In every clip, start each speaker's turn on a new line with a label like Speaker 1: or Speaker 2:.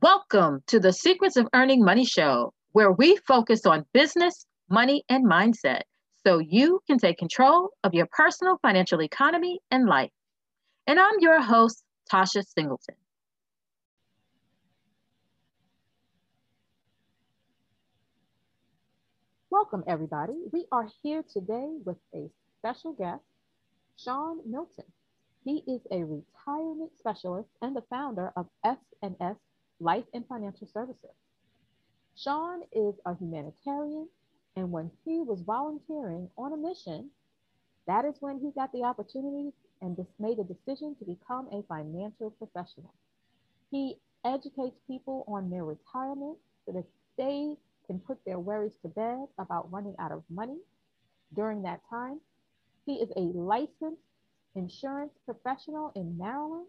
Speaker 1: Welcome to the Secrets of Earning Money show, where we focus on business, money, and mindset so you can take control of your personal financial economy and life. And I'm your host, Tasha Singleton. Welcome, everybody. We are here today with a special guest, Shawn Milton. He is a retirement specialist and the founder of S&S Life and Financial Services. Shawn is a humanitarian, and when he was volunteering on a mission, that is when he got the opportunity and made a decision to become a financial professional. He educates people on their retirement so that they can put their worries to bed about running out of money during that time. He is a licensed insurance professional in Maryland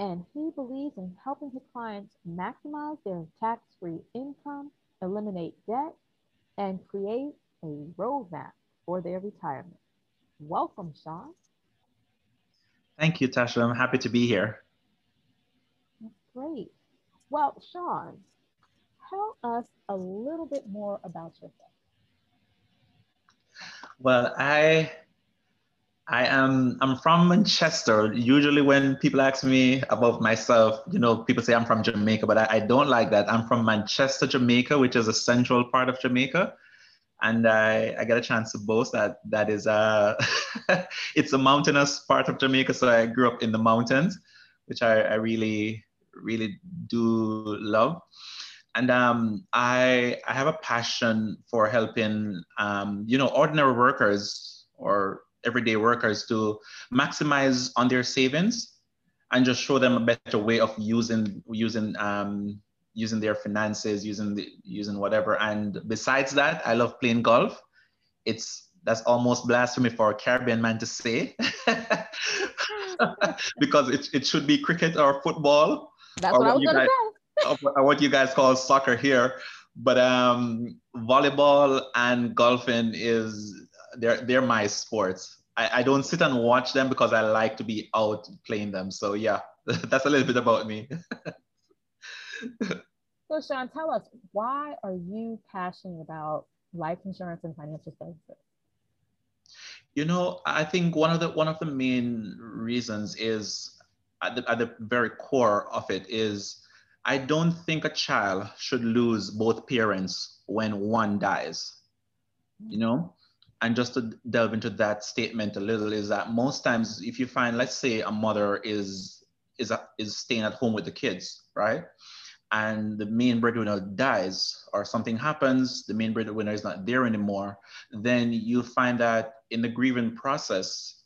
Speaker 1: and he believes in helping his clients maximize their tax free income, eliminate debt, and create a roadmap for their retirement. Welcome, Shawn.
Speaker 2: Thank you, Tasha. I'm happy to be here.
Speaker 1: That's great. Well, Shawn, tell us a little bit more about yourself.
Speaker 2: Well, I I am I'm from Manchester. Usually when people ask me about myself, you know, people say I'm from Jamaica, but I, I, don't like that. I'm from Manchester, Jamaica, which is a central part of Jamaica. And I, I get a chance to boast that that is a it's a mountainous part of Jamaica. So I grew up in the mountains, which I, I really, really do love. And um, I I have a passion for helping um, you know, ordinary workers or everyday workers to maximize on their savings and just show them a better way of using using um, using their finances, using the, using whatever. And besides that, I love playing golf. It's that's almost blasphemy for a Caribbean man to say, because it, it should be cricket or football.
Speaker 1: That's or what, what I was gonna
Speaker 2: guys, say. what you guys call soccer here, but um, volleyball and golfing is they're they're my sports. I, I don't sit and watch them because I like to be out playing them. So yeah, that's a little bit about me.
Speaker 1: so Shawn, tell us why are you passionate about life insurance and financial services?
Speaker 2: You know, I think one of the one of the main reasons is at the, at the very core of it is I don't think a child should lose both parents when one dies. You know, and just to delve into that statement a little is that most times if you find let's say a mother is is a, is staying at home with the kids right? And the main breadwinner dies or something happens the main breadwinner is not there anymore then you find that in the grieving process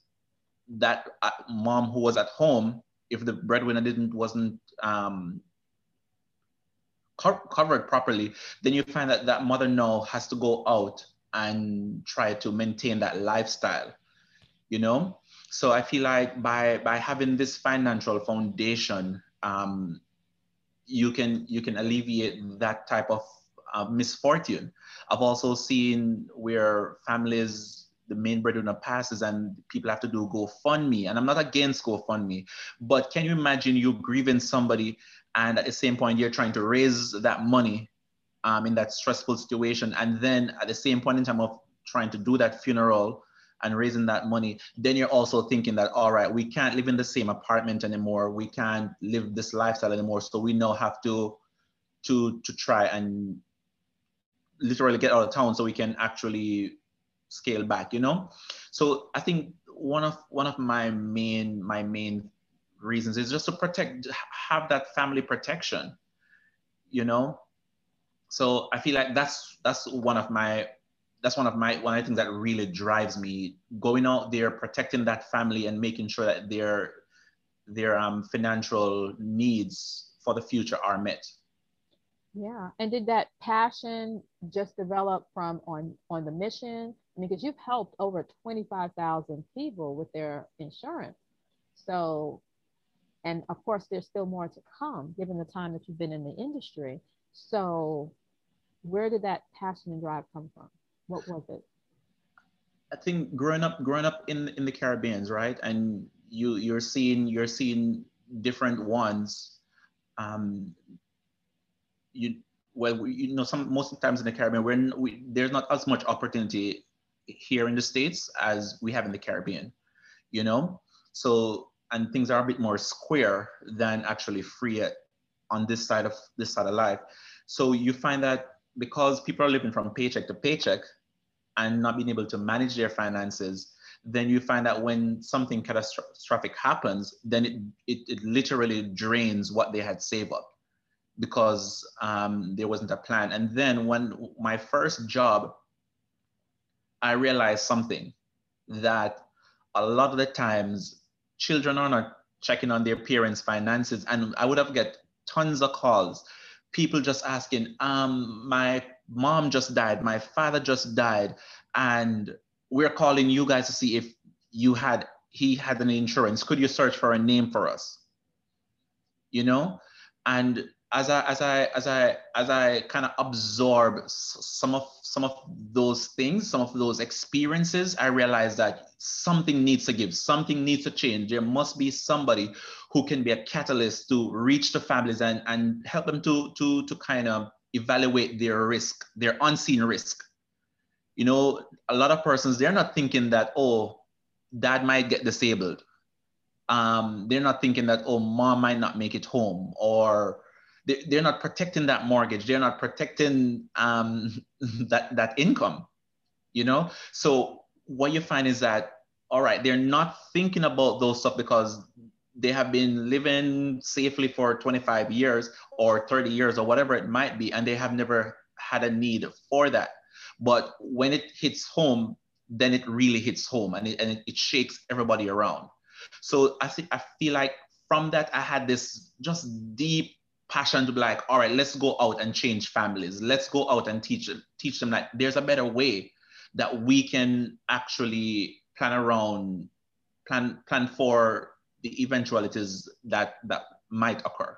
Speaker 2: that uh, mom who was at home if the breadwinner didn't wasn't um, co- covered properly then you find that that mother now has to go out and try to maintain that lifestyle you know so i feel like by by having this financial foundation um, you can you can alleviate that type of uh, misfortune i've also seen where families the main breadwinner passes and people have to do GoFundMe. And I'm not against GoFundMe, but can you imagine you grieving somebody and at the same point you're trying to raise that money um, in that stressful situation. And then at the same point in time of trying to do that funeral and raising that money, then you're also thinking that, all right, we can't live in the same apartment anymore. We can't live this lifestyle anymore. So we now have to, to, to try and literally get out of town so we can actually scale back, you know? So I think one of, one of my main, my main reasons is just to protect, have that family protection, you know? So i feel like that's that's one of my that's one of my one of the things that really drives me going out there protecting that family and making sure that their their um, financial needs for the future are met.
Speaker 1: Yeah. And did that passion just develop from on on the mission? I mean, because you've helped over 25,000 people with their insurance. So and of course there's still more to come given the time that you've been in the industry. So where did that passion and drive come from? What was it?
Speaker 2: I think growing up, growing up in in the Caribbean, right, and you you're seeing you're seeing different ones. Um, you well, we, you know, some most of the times in the Caribbean, we're, we, there's not as much opportunity here in the States as we have in the Caribbean, you know? So, and things are a bit more square than actually free on this side of this side of life. So you find that because people are living from paycheck to paycheck and not being able to manage their finances, then you find that when something catastrophic happens, then it, it, it literally drains what they had saved up because um, there wasn't a plan. And then when my first job, I realized something that a lot of the times children are not checking on their parents' finances. And I would have get tons of calls, people just asking, um, my mom just died, my father just died, and we're calling you guys to see if you had he had an insurance. Could you search for a name for us? You know, and as I as I as I as I kind of absorb some of some of those things, some of those experiences, I realize that something needs to give, something needs to change. There must be somebody who can be a catalyst to reach the families and, and help them to to to kind of evaluate their risk, their unseen risk. You know, a lot of persons they're not thinking that oh, dad might get disabled. Um, they're not thinking that oh, mom might not make it home or they're not protecting that mortgage. They're not protecting um, that that income you know? So what you find is that all right they're not thinking about those stuff because they have been living safely for 25 years or 30 years or whatever it might be and they have never had a need for that. But when it hits home then it really hits home and it, and it, it shakes everybody around. So i think i feel like from that i had this just deep passion to be like, all right, let's go out and change families. Let's go out and teach teach them that there's a better way that we can actually plan around, plan plan for the eventualities that that might occur.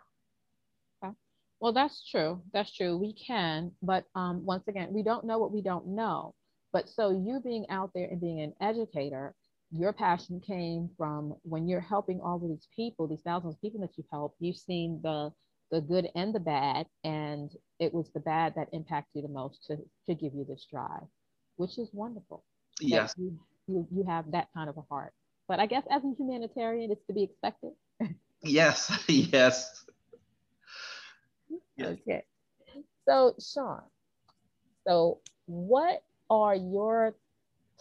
Speaker 1: Well, that's true. That's true. We can, but um, once again, we don't know what we don't know. But so you being out there and being an educator, your passion came from when you're helping all of these people, these thousands of people that you've helped, you've seen the the good and the bad, and it was the bad that impacted you the most to, to give you this drive, which is wonderful.
Speaker 2: Yes.
Speaker 1: You, you, you have that kind of a heart. But I guess as a humanitarian, it's to be expected.
Speaker 2: yes, yes.
Speaker 1: Okay. So, Shawn, so what are your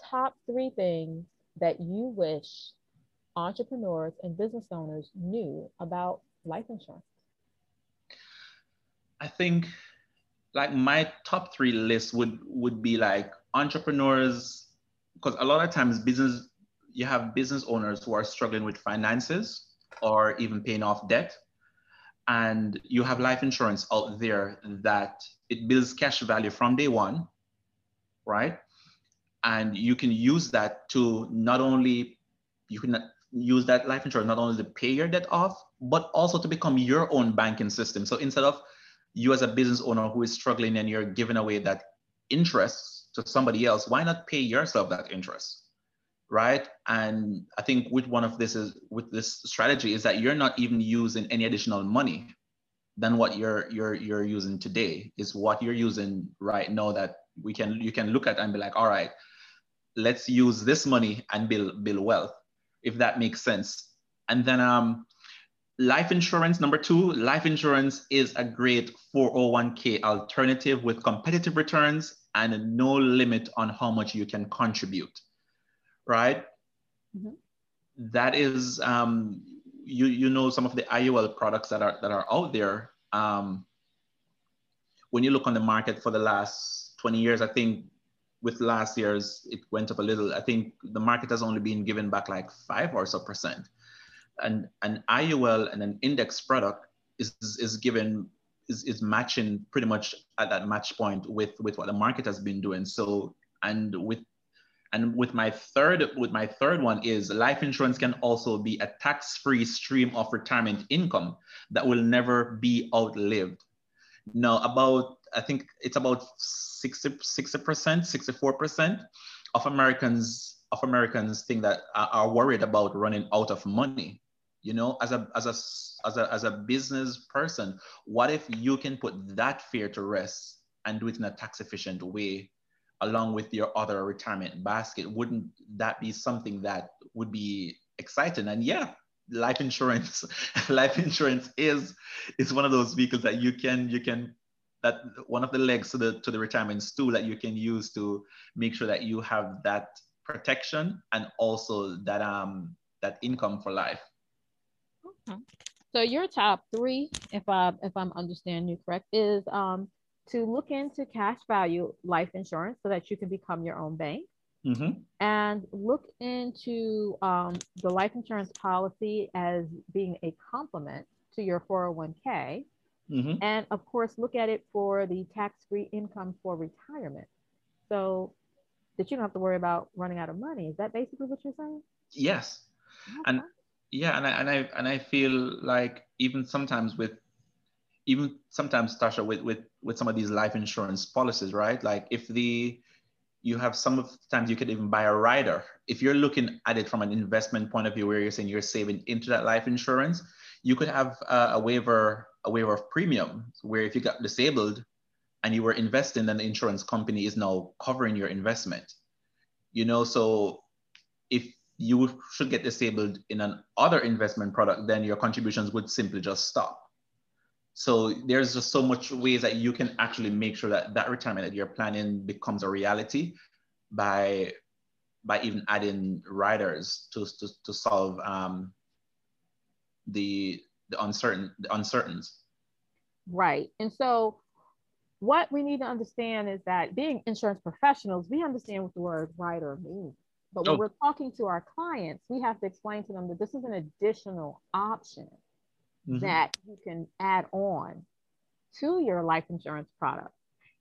Speaker 1: top three things that you wish entrepreneurs and business owners knew about life insurance?
Speaker 2: I think like my top three list would would be like entrepreneurs because a lot of times business you have business owners who are struggling with finances or even paying off debt. And you have life insurance out there that it builds cash value from day one right? And you can use that to not only you can use that life insurance not only to pay your debt off but also to become your own banking system. So instead of you as a business owner who is struggling and you're giving away that interest to somebody else, why not pay yourself that interest? Right. And I think with one of this is with this strategy is that you're not even using any additional money than what you're you're you're using today is what you're using right now that we can you can look at and be like, all right, let's use this money and build build wealth, if that makes sense. And then um Life insurance, number two, life insurance is a great 401k alternative with competitive returns and no limit on how much you can contribute, right? Mm-hmm. That is, um, you, you know, some of the IUL products that are, that are out there. Um, when you look on the market for the last 20 years, I think with last year's, it went up a little. I think the market has only been given back like five or so percent an, an IUL and an index product is, is given is, is matching pretty much at that match point with with what the market has been doing. So and with and with my third with my third one is life insurance can also be a tax-free stream of retirement income that will never be outlived. Now about i think it's about 60 percent 64 percent of americans of americans think that are worried about running out of money you know as a as a as a as a business person what if you can put that fear to rest and do it in a tax efficient way along with your other retirement basket? Wouldn't that be something that would be exciting? And yeah life insurance life insurance is is one of those vehicles that you can you can that one of the legs to the to the retirement stool that you can use to make sure that you have that protection and also that um that income for life
Speaker 1: so your top three if i if i'm understanding you correct is um to look into cash value life insurance so that you can become your own bank mm-hmm. and look into um, the life insurance policy as being a complement to your 401k. Mm-hmm. And of course, look at it for the tax free income for retirement. So that you don't have to worry about running out of money. Is that basically what you're saying?
Speaker 2: Yes. Okay. And yeah, and I, and I and I feel like even sometimes with even sometimes Tasha with with with some of these life insurance policies, right? Like if the you have some of the times you could even buy a rider. If you're looking at it from an investment point of view, where you're saying you're saving into that life insurance, you could have a, a waiver a waiver of premium, where if you got disabled and you were investing, then the insurance company is now covering your investment. You know, so if you should get disabled in an other investment product, then your contributions would simply just stop. So there's just so much ways that you can actually make sure that that retirement that you're planning becomes a reality by by even adding riders to, to, to solve um, the the uncertain the uncertainties.
Speaker 1: Right. And so what we need to understand is that being insurance professionals, we understand what the word rider means. But when oh. we're talking to our clients, we have to explain to them that this is an additional option mm-hmm. that you can add on to your life insurance product.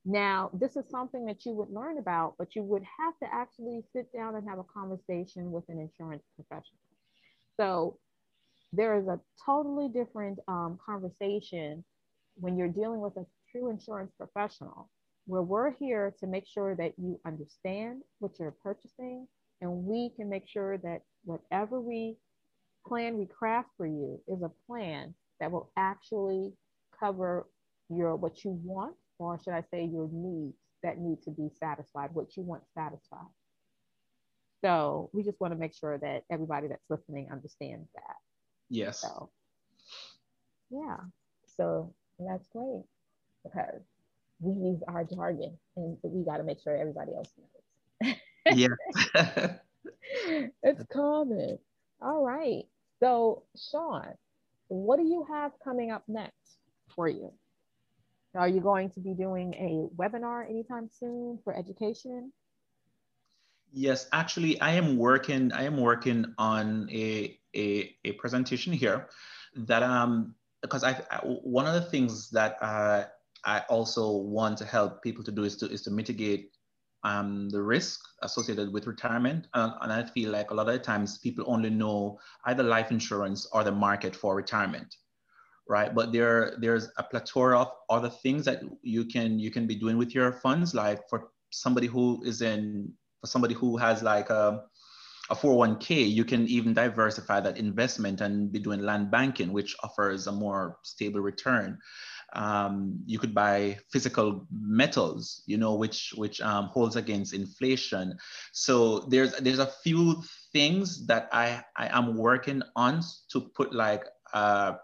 Speaker 1: Now, this is something that you would learn about, but you would have to actually sit down and have a conversation with an insurance professional. So, there is a totally different um, conversation when you're dealing with a true insurance professional, where we're here to make sure that you understand what you're purchasing, and we can make sure that whatever we plan we craft for you is a plan that will actually cover your what you want, or should I say your needs that need to be satisfied, what you want satisfied. So we just want to make sure that everybody that's listening understands that.
Speaker 2: Yes.
Speaker 1: So yeah. So that's great because we use our jargon and we got to make sure everybody else knows.
Speaker 2: Yeah.
Speaker 1: it's common. All right. So, Shawn, what do you have coming up next for you? Are you going to be doing a webinar anytime soon for education?
Speaker 2: Yes, actually, I am working. I am working on a a, a presentation here that um because I, I one of the things that uh, I also want to help people to do is to is to mitigate um, the risk associated with retirement. Uh, and I feel like a lot of times people only know either life insurance or the market for retirement, right? But there, there's a plethora of other things that you can you can be doing with your funds. Like for somebody who is in, for somebody who has like a, a 401k, you can even diversify that investment and be doing land banking, which offers a more stable return um, you could buy physical metals, you know, which which um, holds against inflation. So there's there's a few things that I I am working on to put like uh,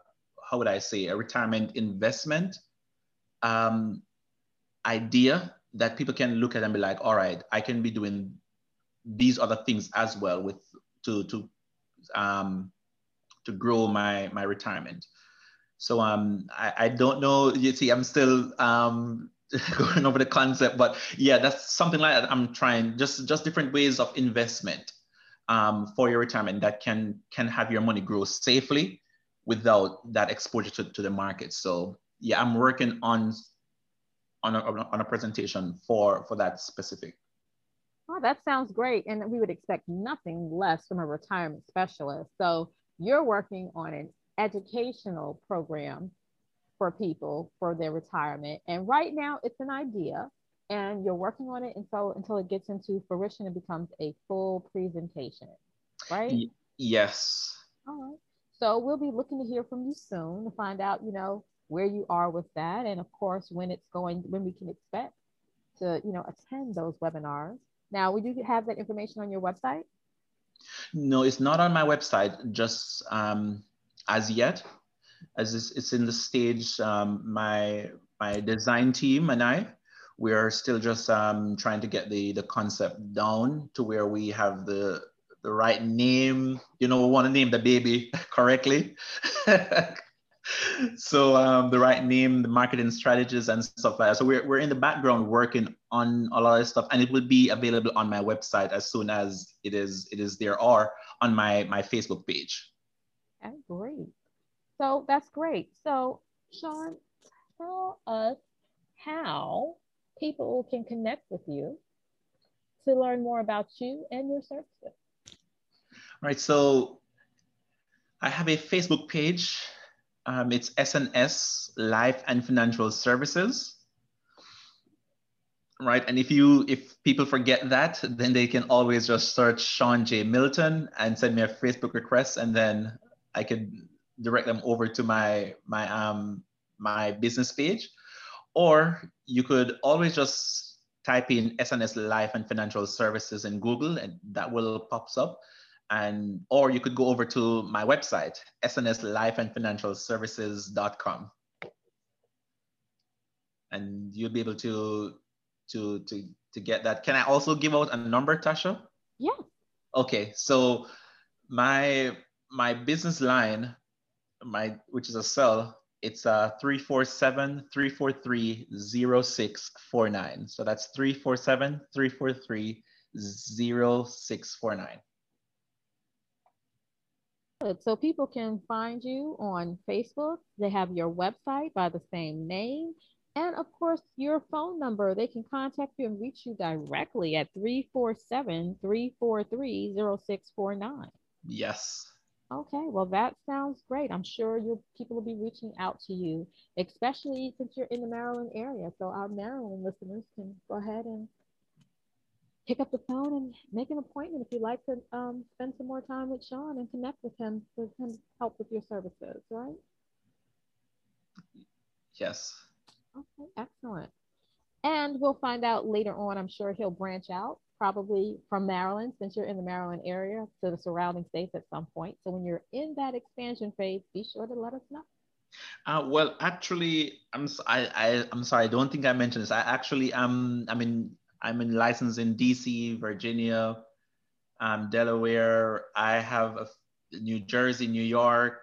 Speaker 2: how would I say a retirement investment um, idea that people can look at and be like, all right, I can be doing these other things as well with to to um, to grow my my retirement. So um, I, I don't know. You see, I'm still um, going over the concept, but yeah, that's something like that. I'm trying just just different ways of investment um, for your retirement that can can have your money grow safely without that exposure to, to the market. So yeah, I'm working on on a, on a presentation for for that specific.
Speaker 1: Oh, that sounds great. And we would expect nothing less from a retirement specialist. So you're working on an educational program for people for their retirement. And right now it's an idea and you're working on it until until it gets into fruition and becomes a full presentation, right? Y-
Speaker 2: yes.
Speaker 1: All right. So we'll be looking to hear from you soon to find out, you know, where you are with that. And of course, when it's going, when we can expect to, you know, attend those webinars. Now, would you have that information on your website?
Speaker 2: No, it's not on my website just um, as yet, as it's, in the stage. Um, my my design team and I, we are still just um, trying to get the the concept down to where we have the the right name. You know, we want to name the baby correctly. so um, the right name, the marketing strategies and stuff like that. So we're, we're in the background working on a lot of stuff and it will be available on my website as soon as it is it is there or on my, my Facebook page.
Speaker 1: Okay, great. So that's great. So Shawn, tell us how people can connect with you to learn more about you and your services.
Speaker 2: Right. So I have a Facebook page um, it's S&S Life and Financial Services. Right, and if you if people forget that, then they can always just search Shawn J Milton and send me a Facebook request, and then I could direct them over to my my um my business page, or you could always just type in S&S Life and Financial Services in Google, and that will pops up. And or you could go over to my website snslifeandfinancialservices.com and Financial Services.com. And you'll be able to to to to get that. Can i also give out a number tasha?
Speaker 1: Yeah.
Speaker 2: Okay so my my business line my which is a cell it's uh, a 347-343-0649 so that's 347-343-0649
Speaker 1: so people can find you on Facebook. They have your website by the same name. And of course, your phone number. They can contact you and reach you directly at 347 343 0649.
Speaker 2: Yes.
Speaker 1: Okay, well, that sounds great. I'm sure your people will be reaching out to you, especially since you're in the Maryland area. So our Maryland listeners can go ahead and pick up the phone and make an appointment if you'd like to um, spend some more time with Shawn and connect with him to help with your services, right?
Speaker 2: Yes.
Speaker 1: Okay, excellent. And we'll find out later on. I'm sure he'll branch out, probably from Maryland, since you're in the Maryland area, to the surrounding states at some point. So when you're in that expansion phase, be sure to let us know.
Speaker 2: Uh, well, actually, I'm I, I I'm sorry. I don't think I mentioned this. I actually um I'm in I'm in license in DC, Virginia, um, Delaware. I have a, New Jersey, New York,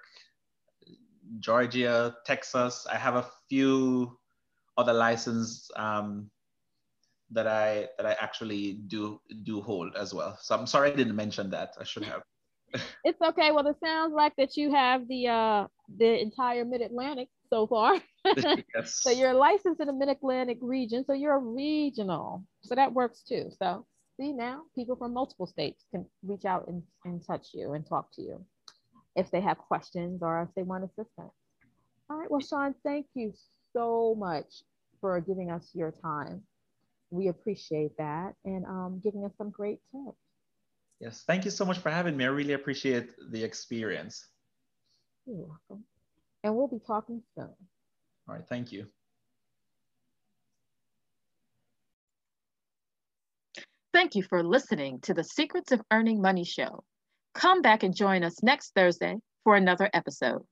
Speaker 2: Georgia, Texas. I have a few other license um, that I that I actually do do hold as well. So I'm sorry I didn't mention that. I should have.
Speaker 1: it's okay. Well, it sounds like that you have the uh, the entire Mid Atlantic so far. yes. So you're licensed in the Mid Atlantic region. So you're a regional. So that works too. So see now people from multiple states can reach out and, and touch you and talk to you if they have questions or if they want assistance. All right. Well, Shawn, thank you so much for giving us your time. We appreciate that and um, giving us some great tips.
Speaker 2: Yes, thank you so much for having me. I really appreciate the experience.
Speaker 1: You're welcome and we'll be talking soon.
Speaker 2: All right, thank you.
Speaker 3: Thank you for listening to the Secrets of Earning Money show. Come back and join us next Thursday for another episode.